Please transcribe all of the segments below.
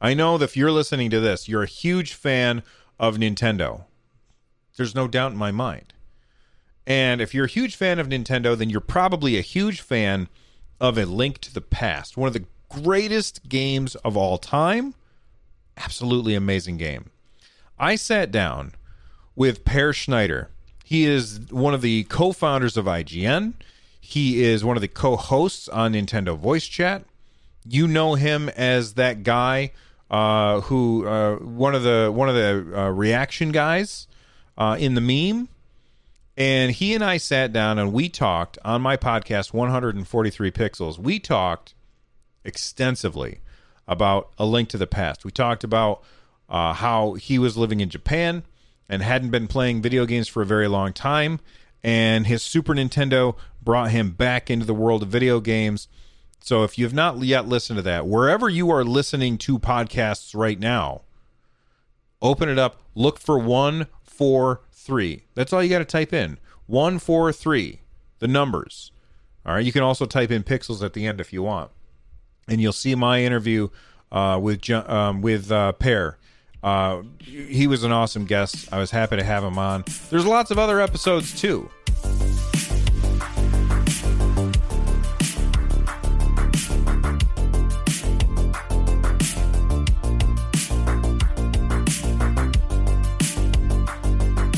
I know that if you're listening to this, you're a huge fan of Nintendo. There's no doubt in my mind. And if you're a huge fan of Nintendo, then you're probably a huge fan of A Link to the Past, one of the greatest games of all time. Absolutely amazing game. I sat down with Peer Schneider. He is one of the co founders of IGN. He is one of the co hosts on Nintendo Voice Chat. You know him as that guy uh, who uh, one of the one of the uh, reaction guys uh, in the meme, and he and I sat down and we talked on my podcast 143 Pixels. We talked extensively about a link to the past. We talked about uh, how he was living in Japan and hadn't been playing video games for a very long time, and his Super Nintendo brought him back into the world of video games so if you've not yet listened to that, wherever you are listening to podcasts right now, open it up, look for 143. That's all you got to type in 143, the numbers. All right. You can also type in pixels at the end if you want. And you'll see my interview uh, with um, with uh, Peer. Uh, he was an awesome guest. I was happy to have him on. There's lots of other episodes too.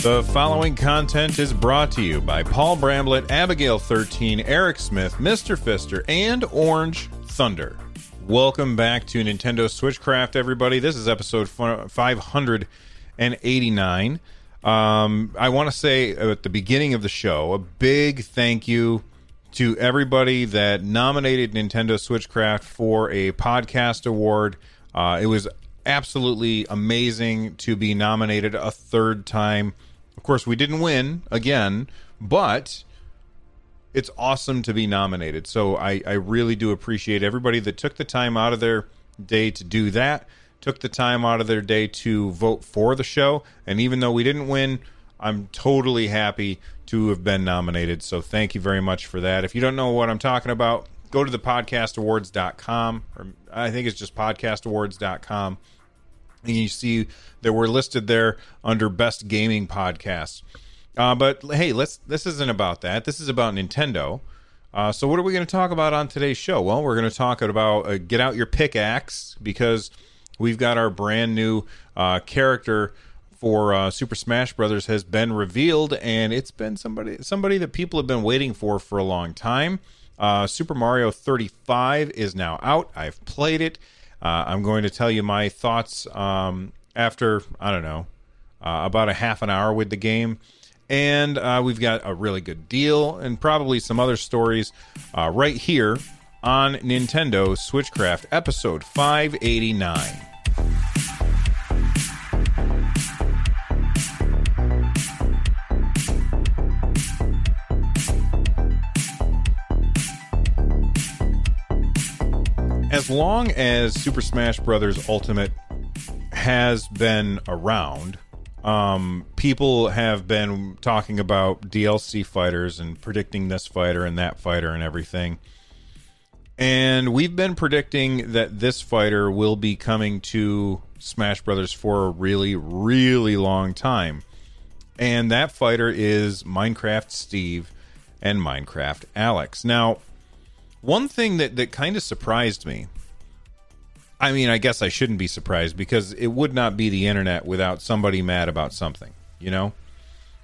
The following content is brought to you by Paul Bramblett, Abigail 13, Eric Smith, Mr. Fister, and Orange Thunder. Welcome back to Nintendo Switchcraft, everybody. This is episode 589. Um, I want to say at the beginning of the show a big thank you to everybody that nominated Nintendo Switchcraft for a podcast award. Uh, it was absolutely amazing to be nominated a third time of course, we didn't win again, but it's awesome to be nominated. So I, I really do appreciate everybody that took the time out of their day to do that, took the time out of their day to vote for the show. And even though we didn't win, I'm totally happy to have been nominated. So thank you very much for that. If you don't know what I'm talking about, go to the podcastawards.com, or I think it's just podcastawards.com and you see that we're listed there under best gaming podcasts. Uh, but hey, let's. This isn't about that. This is about Nintendo. Uh, so what are we going to talk about on today's show? Well, we're going to talk about uh, get out your pickaxe because we've got our brand new uh, character for uh, Super Smash Brothers has been revealed, and it's been somebody somebody that people have been waiting for for a long time. Uh, Super Mario 35 is now out. I've played it. Uh, I'm going to tell you my thoughts um, after, I don't know, uh, about a half an hour with the game. And uh, we've got a really good deal and probably some other stories uh, right here on Nintendo Switchcraft episode 589. As long as Super Smash Brothers Ultimate has been around, um, people have been talking about DLC fighters and predicting this fighter and that fighter and everything. And we've been predicting that this fighter will be coming to Smash Brothers for a really, really long time. And that fighter is Minecraft Steve and Minecraft Alex. Now, one thing that, that kind of surprised me, I mean, I guess I shouldn't be surprised because it would not be the internet without somebody mad about something, you know?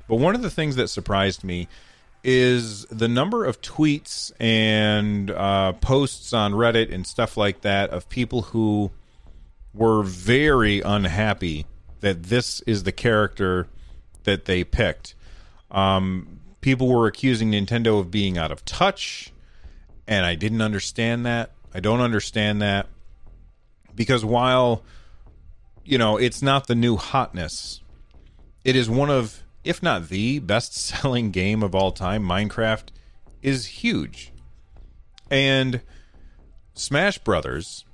But one of the things that surprised me is the number of tweets and uh, posts on Reddit and stuff like that of people who were very unhappy that this is the character that they picked. Um, people were accusing Nintendo of being out of touch and I didn't understand that. I don't understand that. because while you know it's not the new hotness, it is one of, if not the best selling game of all time. Minecraft is huge, and Smash Brothers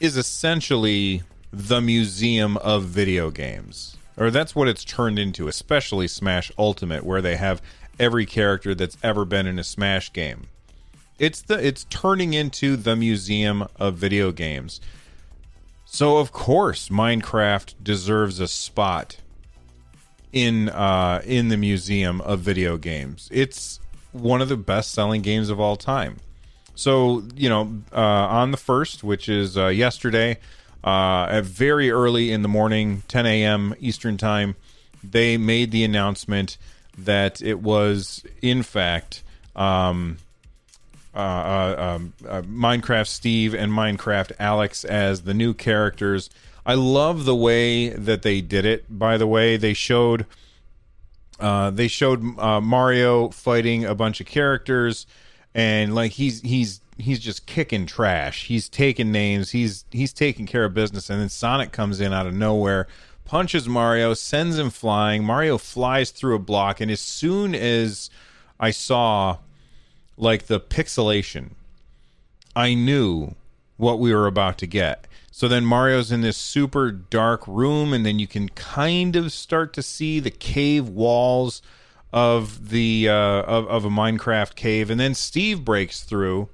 is essentially the museum of video games. Or that's what it's turned into, especially Smash Ultimate, where they have every character that's ever been in a Smash game. It's the it's turning into the museum of video games. So of course Minecraft deserves a spot in uh in the museum of video games. It's one of the best selling games of all time. So, you know, uh, on the first, which is uh, yesterday, uh, at very early in the morning, 10 a.m. Eastern Time, they made the announcement that it was, in fact, um, um, uh, Minecraft Steve and Minecraft Alex as the new characters. I love the way that they did it. By the way, they showed uh, they showed uh, Mario fighting a bunch of characters, and like he's he's he's just kicking trash. He's taking names. He's he's taking care of business, and then Sonic comes in out of nowhere, punches Mario, sends him flying. Mario flies through a block, and as soon as I saw like the pixelation, I knew what we were about to get. So then Mario's in this super dark room, and then you can kind of start to see the cave walls of the uh, of, of a Minecraft cave, and then Steve breaks through,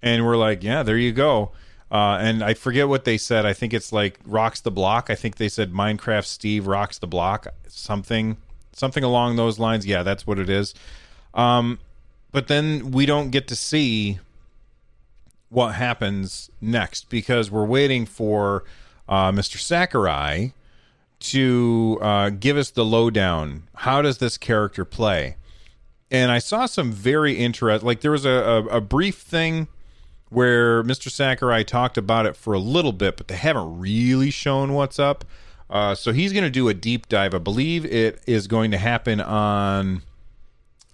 and we're like, yeah, there you go. Uh, and I forget what they said. I think it's like rocks the block. I think they said Minecraft Steve rocks the block, something something along those lines. Yeah, that's what it is. Um, but then we don't get to see what happens next because we're waiting for uh, Mr. Sakurai to uh, give us the lowdown. How does this character play? And I saw some very interesting, like there was a, a, a brief thing where Mr. Sakurai talked about it for a little bit, but they haven't really shown what's up. Uh, so he's going to do a deep dive. I believe it is going to happen on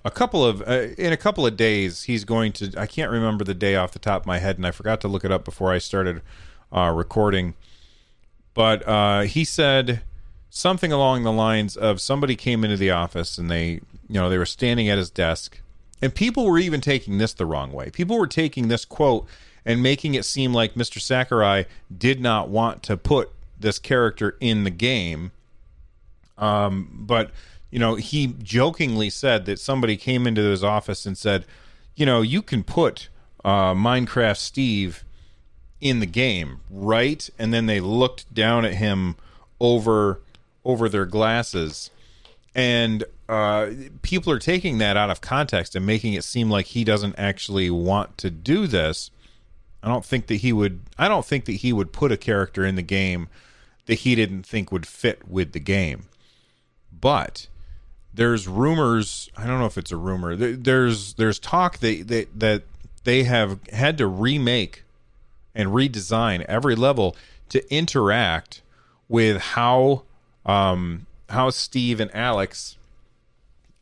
a couple of uh, in a couple of days. He's going to. I can't remember the day off the top of my head, and I forgot to look it up before I started uh, recording. But uh, he said something along the lines of somebody came into the office and they, you know, they were standing at his desk and people were even taking this the wrong way. People were taking this quote and making it seem like Mr. Sakurai did not want to put this character in the game. Um, but you know, he jokingly said that somebody came into his office and said, you know, you can put uh, Minecraft Steve in the game, right? And then they looked down at him over over their glasses and uh, people are taking that out of context and making it seem like he doesn't actually want to do this. I don't think that he would. I don't think that he would put a character in the game that he didn't think would fit with the game. But there's rumors. I don't know if it's a rumor. There's there's talk that that that they have had to remake and redesign every level to interact with how um, how Steve and Alex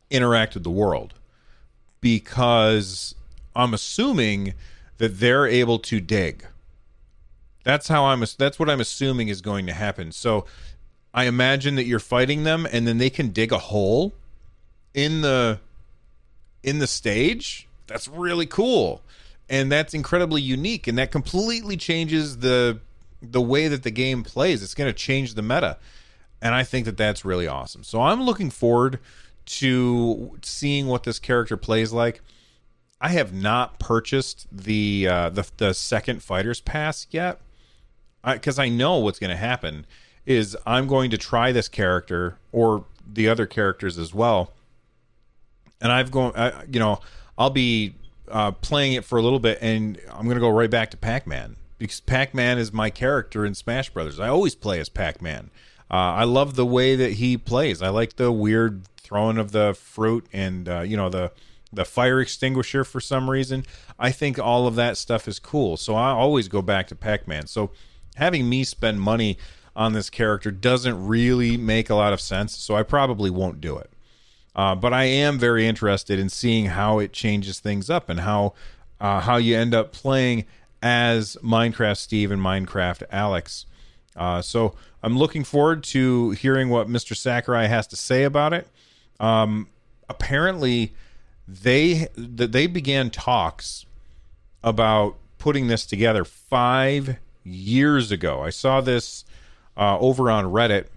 interact with the world because I'm assuming that they're able to dig. That's how I'm that's what I'm assuming is going to happen. So I imagine that you're fighting them and then they can dig a hole in the in the stage. That's really cool. And that's incredibly unique and that completely changes the the way that the game plays. It's going to change the meta and I think that that's really awesome. So I'm looking forward to seeing what this character plays like. I have not purchased the uh, the the second fighters pass yet, because I, I know what's going to happen is I'm going to try this character or the other characters as well, and I've gone, I, you know, I'll be uh, playing it for a little bit, and I'm going to go right back to Pac Man because Pac Man is my character in Smash Brothers. I always play as Pac Man. Uh, I love the way that he plays. I like the weird throwing of the fruit and uh, you know the the fire extinguisher for some reason. I think all of that stuff is cool. So I always go back to Pac-Man. So having me spend money on this character doesn't really make a lot of sense. So I probably won't do it. Uh, but I am very interested in seeing how it changes things up and how uh, how you end up playing as Minecraft Steve and Minecraft Alex. Uh, so I'm looking forward to hearing what Mr. Sakurai has to say about it. Um, apparently, they they began talks about putting this together five years ago. I saw this uh, over on Reddit.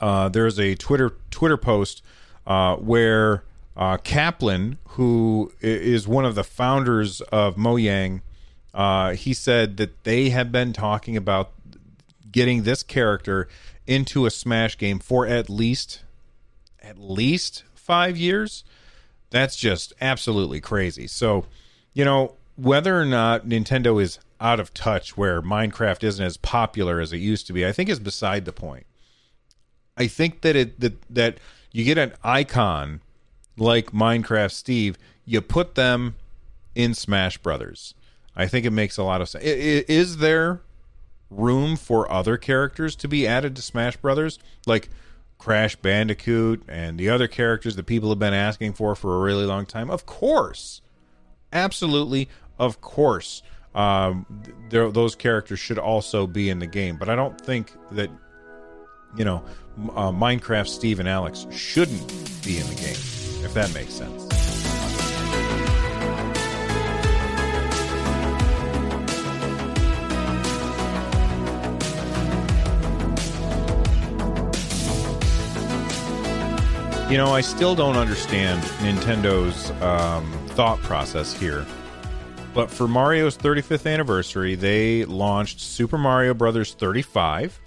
Uh, there's a Twitter Twitter post uh, where uh, Kaplan, who is one of the founders of Mojang, uh, he said that they have been talking about getting this character into a Smash game for at least at least five years. That's just absolutely crazy. So, you know, whether or not Nintendo is out of touch where Minecraft isn't as popular as it used to be, I think is beside the point. I think that it that that you get an icon like Minecraft Steve, you put them in Smash Brothers. I think it makes a lot of sense. Is there room for other characters to be added to Smash Brothers, like Crash Bandicoot and the other characters that people have been asking for for a really long time? Of course, absolutely, of course. Um, those characters should also be in the game, but I don't think that you know uh, Minecraft Steve and Alex shouldn't be in the game, if that makes sense. You know, I still don't understand Nintendo's um, thought process here. But for Mario's 35th anniversary, they launched Super Mario Brothers 35,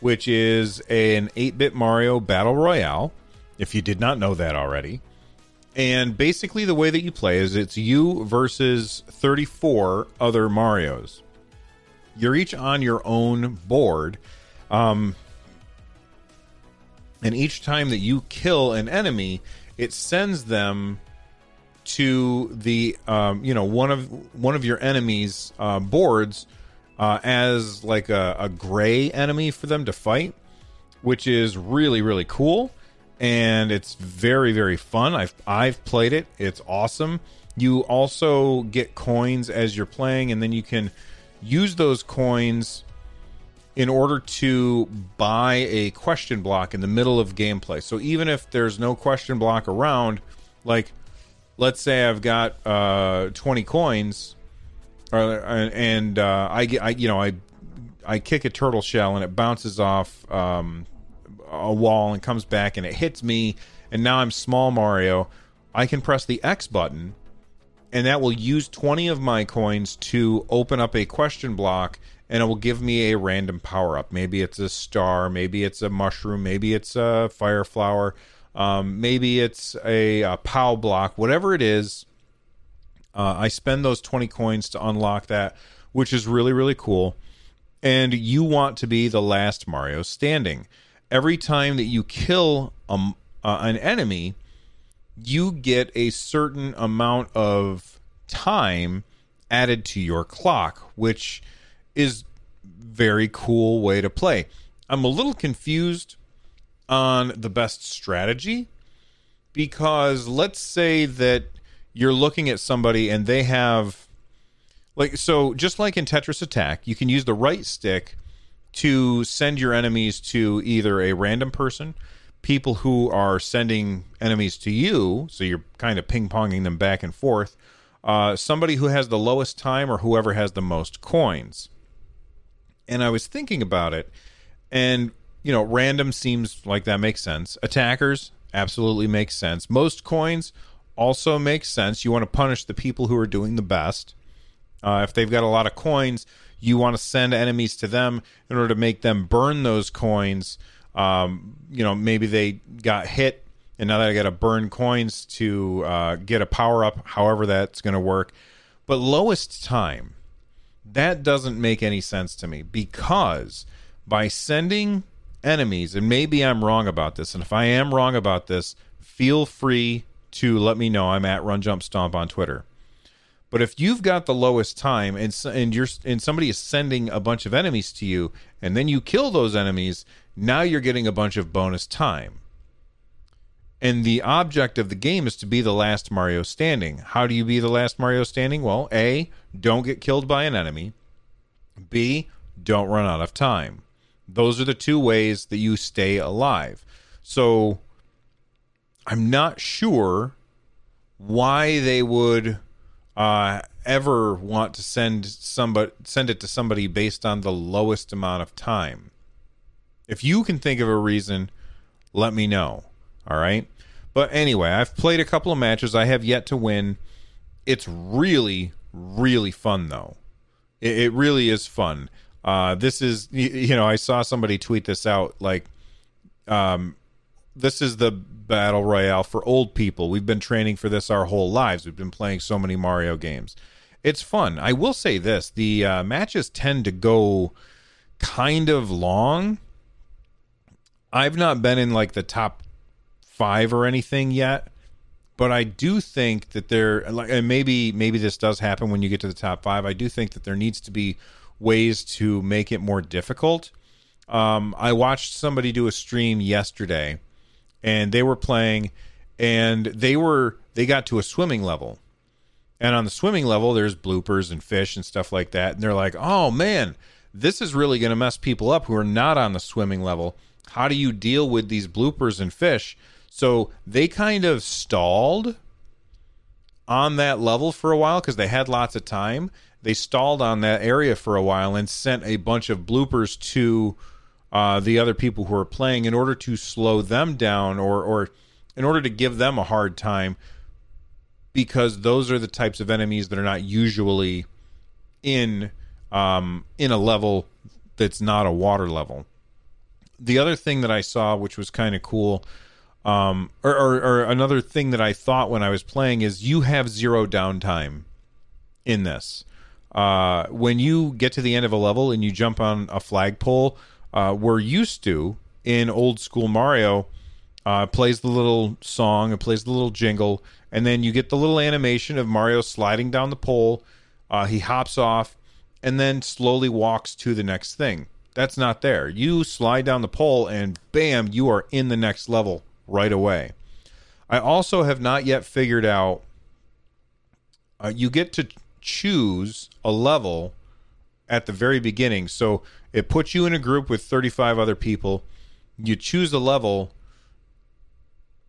which is an 8-bit Mario battle royale. If you did not know that already, and basically the way that you play is it's you versus 34 other Mario's. You're each on your own board. Um, and each time that you kill an enemy, it sends them to the um, you know one of one of your enemies' uh, boards uh, as like a, a gray enemy for them to fight, which is really really cool, and it's very very fun. I've I've played it. It's awesome. You also get coins as you're playing, and then you can use those coins in order to buy a question block in the middle of gameplay. So even if there's no question block around, like let's say I've got uh, 20 coins, and uh, I I, you know, I I kick a turtle shell and it bounces off um, a wall and comes back and it hits me, and now I'm small Mario. I can press the X button, and that will use 20 of my coins to open up a question block and it will give me a random power up. Maybe it's a star, maybe it's a mushroom, maybe it's a fire flower, um, maybe it's a, a POW block, whatever it is. Uh, I spend those 20 coins to unlock that, which is really, really cool. And you want to be the last Mario standing. Every time that you kill a, uh, an enemy, you get a certain amount of time added to your clock, which is very cool way to play. I'm a little confused on the best strategy because let's say that you're looking at somebody and they have like so just like in Tetris Attack, you can use the right stick to send your enemies to either a random person, people who are sending enemies to you, so you're kind of ping-ponging them back and forth, uh, somebody who has the lowest time or whoever has the most coins and I was thinking about it, and you know, random seems like that makes sense. Attackers absolutely makes sense. Most coins also makes sense. You want to punish the people who are doing the best. Uh, if they've got a lot of coins, you want to send enemies to them in order to make them burn those coins. Um, you know, maybe they got hit, and now they got to burn coins to uh, get a power up. However, that's going to work. But lowest time that doesn't make any sense to me because by sending enemies, and maybe I'm wrong about this, and if I am wrong about this, feel free to let me know. I'm at Run Jump Stomp on Twitter. But if you've got the lowest time and and you're and somebody is sending a bunch of enemies to you, and then you kill those enemies, now you're getting a bunch of bonus time. And the object of the game is to be the last Mario standing. How do you be the last Mario standing? Well, A, don't get killed by an enemy. B, don't run out of time. Those are the two ways that you stay alive. So I'm not sure why they would uh, ever want to send somebody send it to somebody based on the lowest amount of time. If you can think of a reason, let me know. All right. But anyway, I've played a couple of matches. I have yet to win. It's really, really fun though. It, it really is fun. Uh, this is you know I saw somebody tweet this out like, um, this is the battle royale for old people. We've been training for this our whole lives. We've been playing so many Mario games. It's fun. I will say this: the uh, matches tend to go kind of long. I've not been in like the top five or anything yet, but I do think that there, like, and maybe maybe this does happen when you get to the top five. I do think that there needs to be ways to make it more difficult. Um, I watched somebody do a stream yesterday and they were playing and they were they got to a swimming level. And on the swimming level there's bloopers and fish and stuff like that. And they're like oh man this is really going to mess people up who are not on the swimming level. How do you deal with these bloopers and fish? So they kind of stalled on that level for a while because they had lots of time. They stalled on that area for a while and sent a bunch of bloopers to uh, the other people who are playing in order to slow them down or or in order to give them a hard time because those are the types of enemies that are not usually in um, in a level that's not a water level. The other thing that I saw, which was kind of cool, um, or, or, or another thing that I thought when I was playing is you have zero downtime in this. Uh, when you get to the end of a level and you jump on a flagpole, uh, we're used to in old school Mario. Uh, plays the little song, it plays the little jingle, and then you get the little animation of Mario sliding down the pole. Uh, he hops off and then slowly walks to the next thing. That's not there. You slide down the pole and bam, you are in the next level right away. I also have not yet figured out. Uh, you get to choose a level at the very beginning. So it puts you in a group with 35 other people. You choose a level,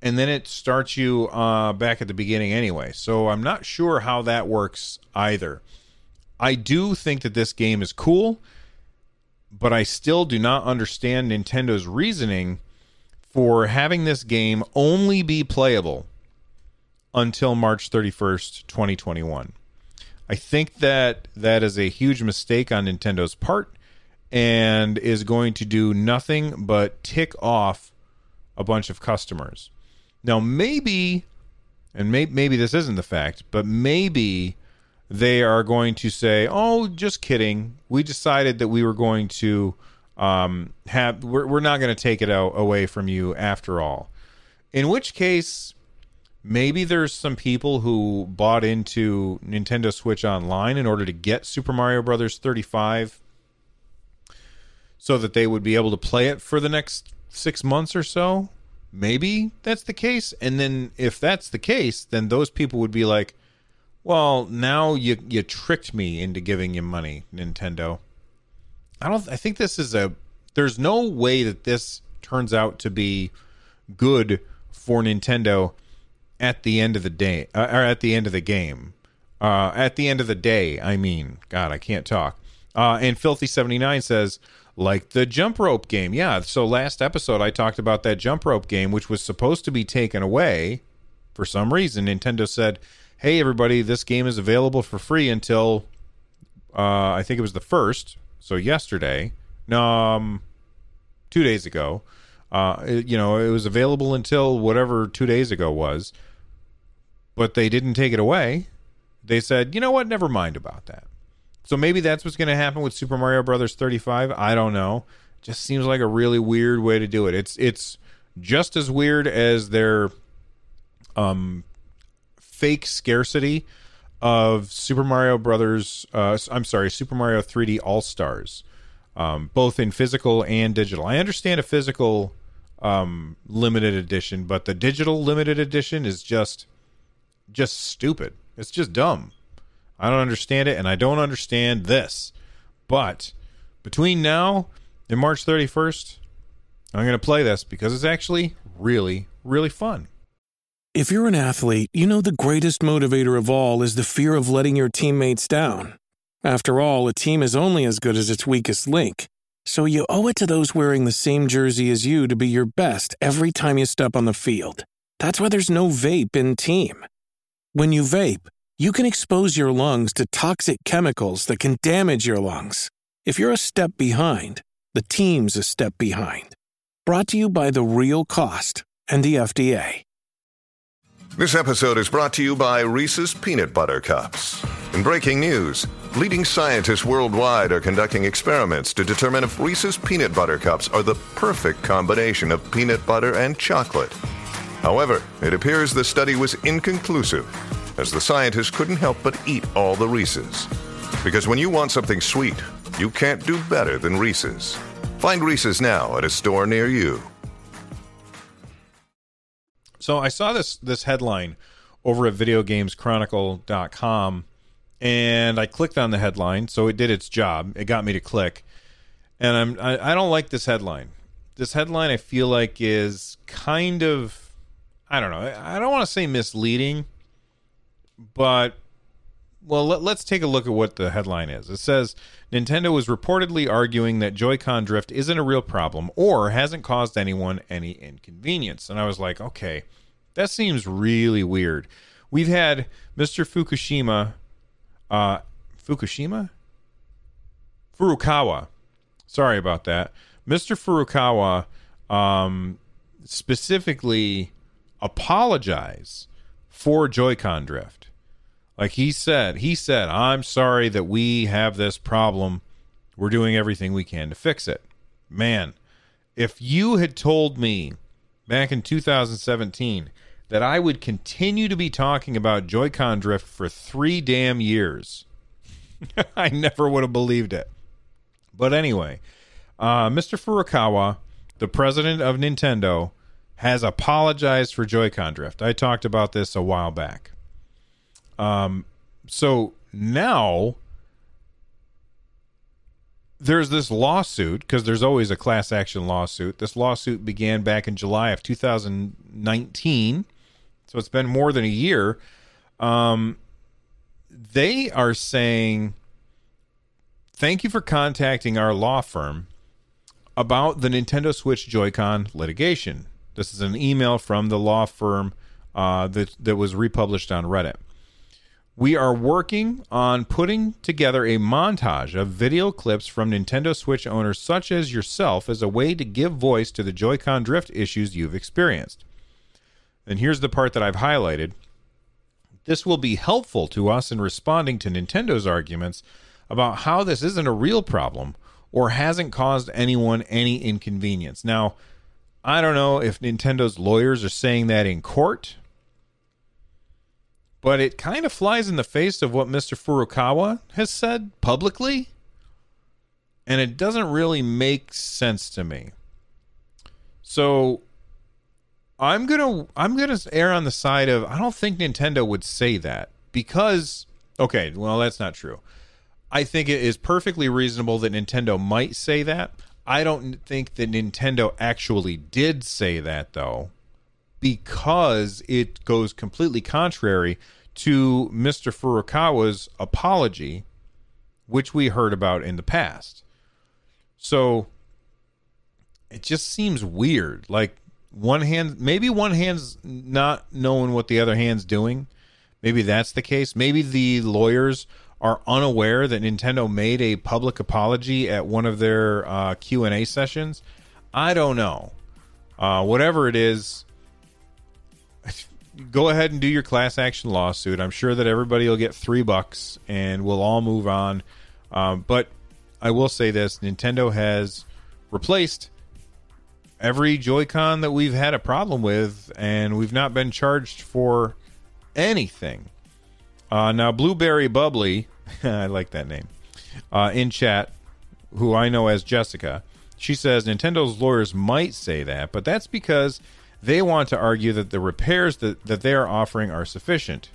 and then it starts you uh, back at the beginning anyway. So I'm not sure how that works either. I do think that this game is cool, but I still do not understand Nintendo's reasoning for having this game only be playable until March 31st, 2021. I think that that is a huge mistake on Nintendo's part and is going to do nothing but tick off a bunch of customers. Now, maybe, and may, maybe this isn't the fact, but maybe they are going to say, "Oh, just kidding. We decided that we were going to um, have. We're, we're not going to take it out away from you after all." In which case, maybe there's some people who bought into Nintendo Switch Online in order to get Super Mario Brothers 35 so that they would be able to play it for the next 6 months or so. Maybe that's the case and then if that's the case, then those people would be like, "Well, now you you tricked me into giving you money, Nintendo." I don't I think this is a there's no way that this turns out to be good for Nintendo at the end of the day uh, or at the end of the game. Uh, at the end of the day, I mean, God, I can't talk. Uh, and Filthy seventy nine says, like the jump rope game, yeah. So last episode, I talked about that jump rope game, which was supposed to be taken away for some reason. Nintendo said, "Hey, everybody, this game is available for free until uh, I think it was the first, so yesterday, no, um, two days ago." Uh, it, you know, it was available until whatever two days ago was but they didn't take it away. They said, you know what, never mind about that. So maybe that's what's going to happen with Super Mario Brothers 35. I don't know. Just seems like a really weird way to do it. It's it's just as weird as their um fake scarcity of Super Mario Brothers. Uh, I'm sorry, Super Mario 3D All Stars, um, both in physical and digital. I understand a physical um, limited edition, but the digital limited edition is just just stupid. It's just dumb. I don't understand it, and I don't understand this. But between now and March 31st, I'm going to play this because it's actually really, really fun. If you're an athlete, you know the greatest motivator of all is the fear of letting your teammates down. After all, a team is only as good as its weakest link. So you owe it to those wearing the same jersey as you to be your best every time you step on the field. That's why there's no vape in team. When you vape, you can expose your lungs to toxic chemicals that can damage your lungs. If you're a step behind, the team's a step behind. Brought to you by The Real Cost and the FDA. This episode is brought to you by Reese's Peanut Butter Cups. In breaking news, leading scientists worldwide are conducting experiments to determine if Reese's Peanut Butter Cups are the perfect combination of peanut butter and chocolate. However, it appears the study was inconclusive, as the scientists couldn't help but eat all the Reese's. Because when you want something sweet, you can't do better than Reese's. Find Reese's now at a store near you. So I saw this this headline over at videogameschronicle.com and I clicked on the headline, so it did its job. It got me to click. And I'm I, I don't like this headline. This headline I feel like is kind of I don't know. I don't want to say misleading, but well, let, us take a look at what the headline is. It says Nintendo is reportedly arguing that Joy-Con drift isn't a real problem or hasn't caused anyone any inconvenience. And I was like, okay, that seems really weird. We've had Mr. Fukushima, uh, Fukushima, Furukawa. Sorry about that, Mr. Furukawa. Um, specifically apologize for Joy-Con drift like he said, he said, I'm sorry that we have this problem. We're doing everything we can to fix it. Man, if you had told me back in 2017 that I would continue to be talking about Joy-Con drift for three damn years, I never would have believed it. But anyway, uh, Mr. Furukawa, the president of Nintendo, has apologized for Joy-Con drift. I talked about this a while back. Um, so now there's this lawsuit because there's always a class action lawsuit. This lawsuit began back in July of 2019, so it's been more than a year. Um, they are saying, "Thank you for contacting our law firm about the Nintendo Switch Joy-Con litigation." This is an email from the law firm uh, that that was republished on Reddit. We are working on putting together a montage of video clips from Nintendo Switch owners such as yourself as a way to give voice to the Joy-Con drift issues you've experienced. And here's the part that I've highlighted. This will be helpful to us in responding to Nintendo's arguments about how this isn't a real problem or hasn't caused anyone any inconvenience. Now, I don't know if Nintendo's lawyers are saying that in court but it kind of flies in the face of what Mr. Furukawa has said publicly, and it doesn't really make sense to me. So I'm gonna I'm gonna err on the side of I don't think Nintendo would say that because okay, well that's not true. I think it is perfectly reasonable that Nintendo might say that. I don't think that Nintendo actually did say that though because it goes completely contrary to Mr. Furukawa's apology, which we heard about in the past. So it just seems weird. Like one hand, maybe one hand's not knowing what the other hand's doing. Maybe that's the case. Maybe the lawyers are unaware that Nintendo made a public apology at one of their uh, Q and A sessions. I don't know. Uh, whatever it is, go ahead and do your class action lawsuit. I'm sure that everybody will get three bucks and we'll all move on. Um, but I will say this Nintendo has replaced every Joy-Con that we've had a problem with, and we've not been charged for anything. Uh, now, Blueberry Bubbly, I like that name, uh, in chat, who I know as Jessica, She says Nintendo's lawyers might say that, but that's because they want to argue that the repairs that, that they are offering are sufficient.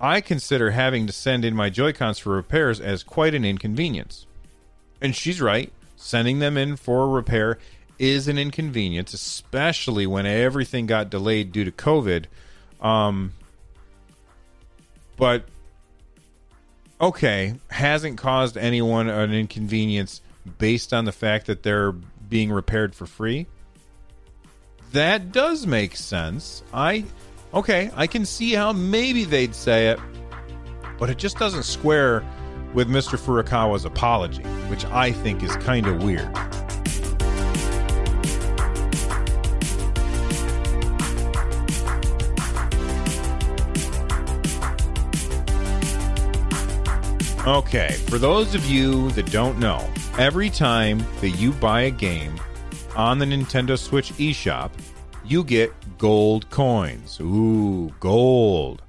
I consider having to send in my Joy-Cons for repairs as quite an inconvenience. And she's right. Sending them in for repair is an inconvenience, especially when everything got delayed due to COVID. Um, but okay, hasn't caused anyone an inconvenience based on the fact that they're being repaired for free. That does make sense. I okay, I can see how maybe they'd say it, but it just doesn't square with Mr. Furukawa's apology, which I think is kind of weird. Okay, for those of you that don't know, every time that you buy a game on the Nintendo Switch eShop, you get gold coins. Ooh, gold.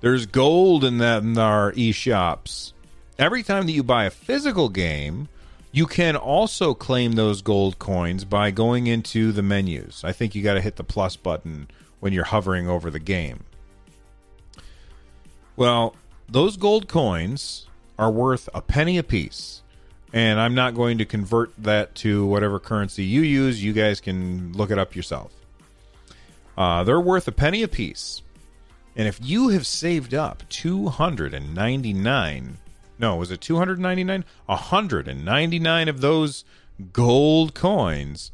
There's gold in that in our eShops. Every time that you buy a physical game, you can also claim those gold coins by going into the menus. I think you got to hit the plus button when you're hovering over the game. Well, those gold coins are worth a penny apiece. And I'm not going to convert that to whatever currency you use. You guys can look it up yourself. Uh, they're worth a penny apiece. And if you have saved up 299, no, was it 299? 199 of those gold coins.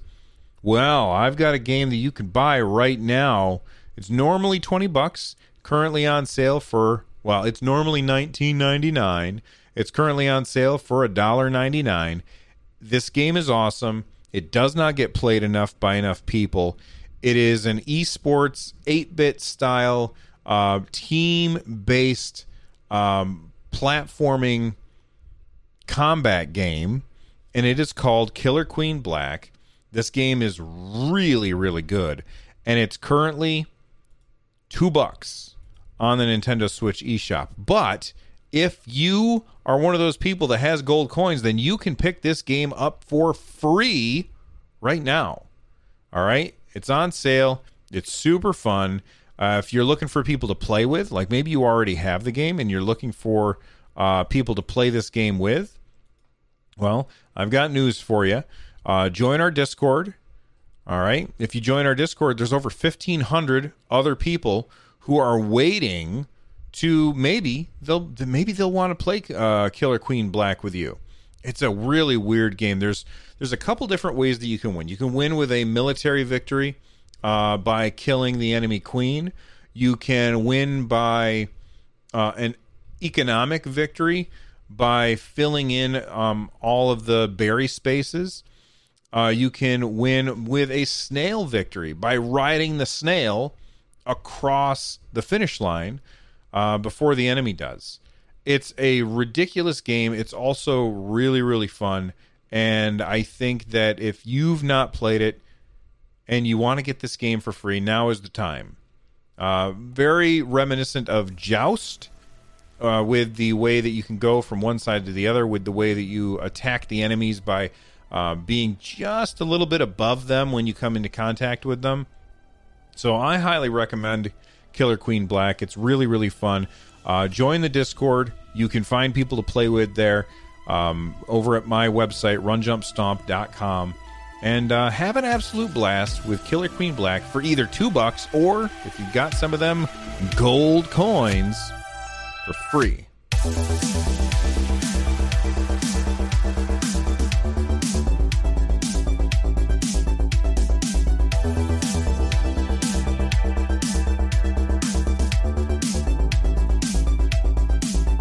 Well, I've got a game that you can buy right now. It's normally 20 bucks, currently on sale for well, it's normally nineteen ninety nine. It's currently on sale for $1.99. This game is awesome. It does not get played enough by enough people. It is an esports 8 bit style, uh, team based um, platforming combat game, and it is called Killer Queen Black. This game is really, really good, and it's currently two bucks on the Nintendo Switch eShop. But if you are one of those people that has gold coins, then you can pick this game up for free right now. All right? It's on sale. It's super fun. Uh, if you're looking for people to play with, like maybe you already have the game and you're looking for uh, people to play this game with, well, I've got news for you. Uh, join our Discord. All right. If you join our Discord, there's over 1,500 other people who are waiting to maybe they'll maybe they'll want to play uh, Killer Queen Black with you. It's a really weird game. There's there's a couple different ways that you can win. You can win with a military victory uh, by killing the enemy queen. You can win by uh, an economic victory by filling in um, all of the berry spaces. Uh, you can win with a snail victory by riding the snail across the finish line uh, before the enemy does. It's a ridiculous game. It's also really, really fun. And I think that if you've not played it and you want to get this game for free, now is the time. Uh, very reminiscent of Joust. Uh, with the way that you can go from one side to the other, with the way that you attack the enemies by uh, being just a little bit above them when you come into contact with them. So I highly recommend Killer Queen Black. It's really, really fun. Uh, join the Discord. You can find people to play with there um, over at my website, runjumpstomp.com. And uh, have an absolute blast with Killer Queen Black for either two bucks or, if you've got some of them gold coins, for free.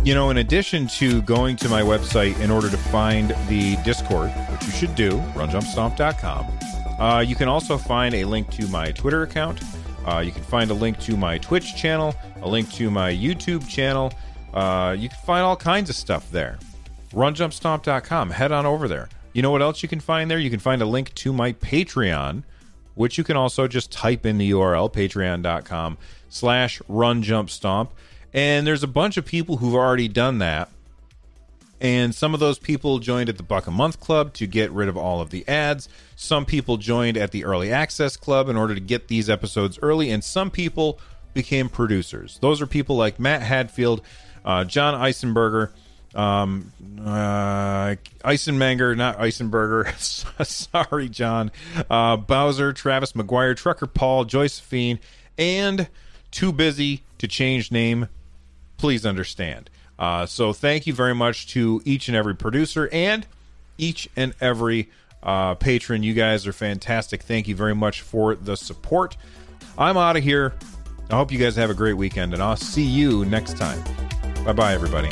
You know, in addition to going to my website in order to find the Discord, which you should do, runjumpstomp.com, uh, you can also find a link to my Twitter account. Uh, you can find a link to my Twitch channel, a link to my YouTube channel. Uh, you can find all kinds of stuff there. Runjumpstomp.com. Head on over there. You know what else you can find there? You can find a link to my Patreon, which you can also just type in the URL, patreon.com slash runjumpstomp. And there's a bunch of people who've already done that. And some of those people joined at the Buck a Month Club to get rid of all of the ads. Some people joined at the Early Access Club in order to get these episodes early. And some people became producers. Those are people like Matt Hadfield, uh, John Eisenberger, um, uh, Eisenmanger, not Eisenberger. Sorry, John. Uh, Bowser, Travis McGuire, Trucker Paul, Josephine, and Too Busy to Change Name. Please understand. Uh, so thank you very much to each and every producer and each and every uh, patron. You guys are fantastic. Thank you very much for the support. I'm out of here. I hope you guys have a great weekend, and I'll see you next time. Bye bye, everybody.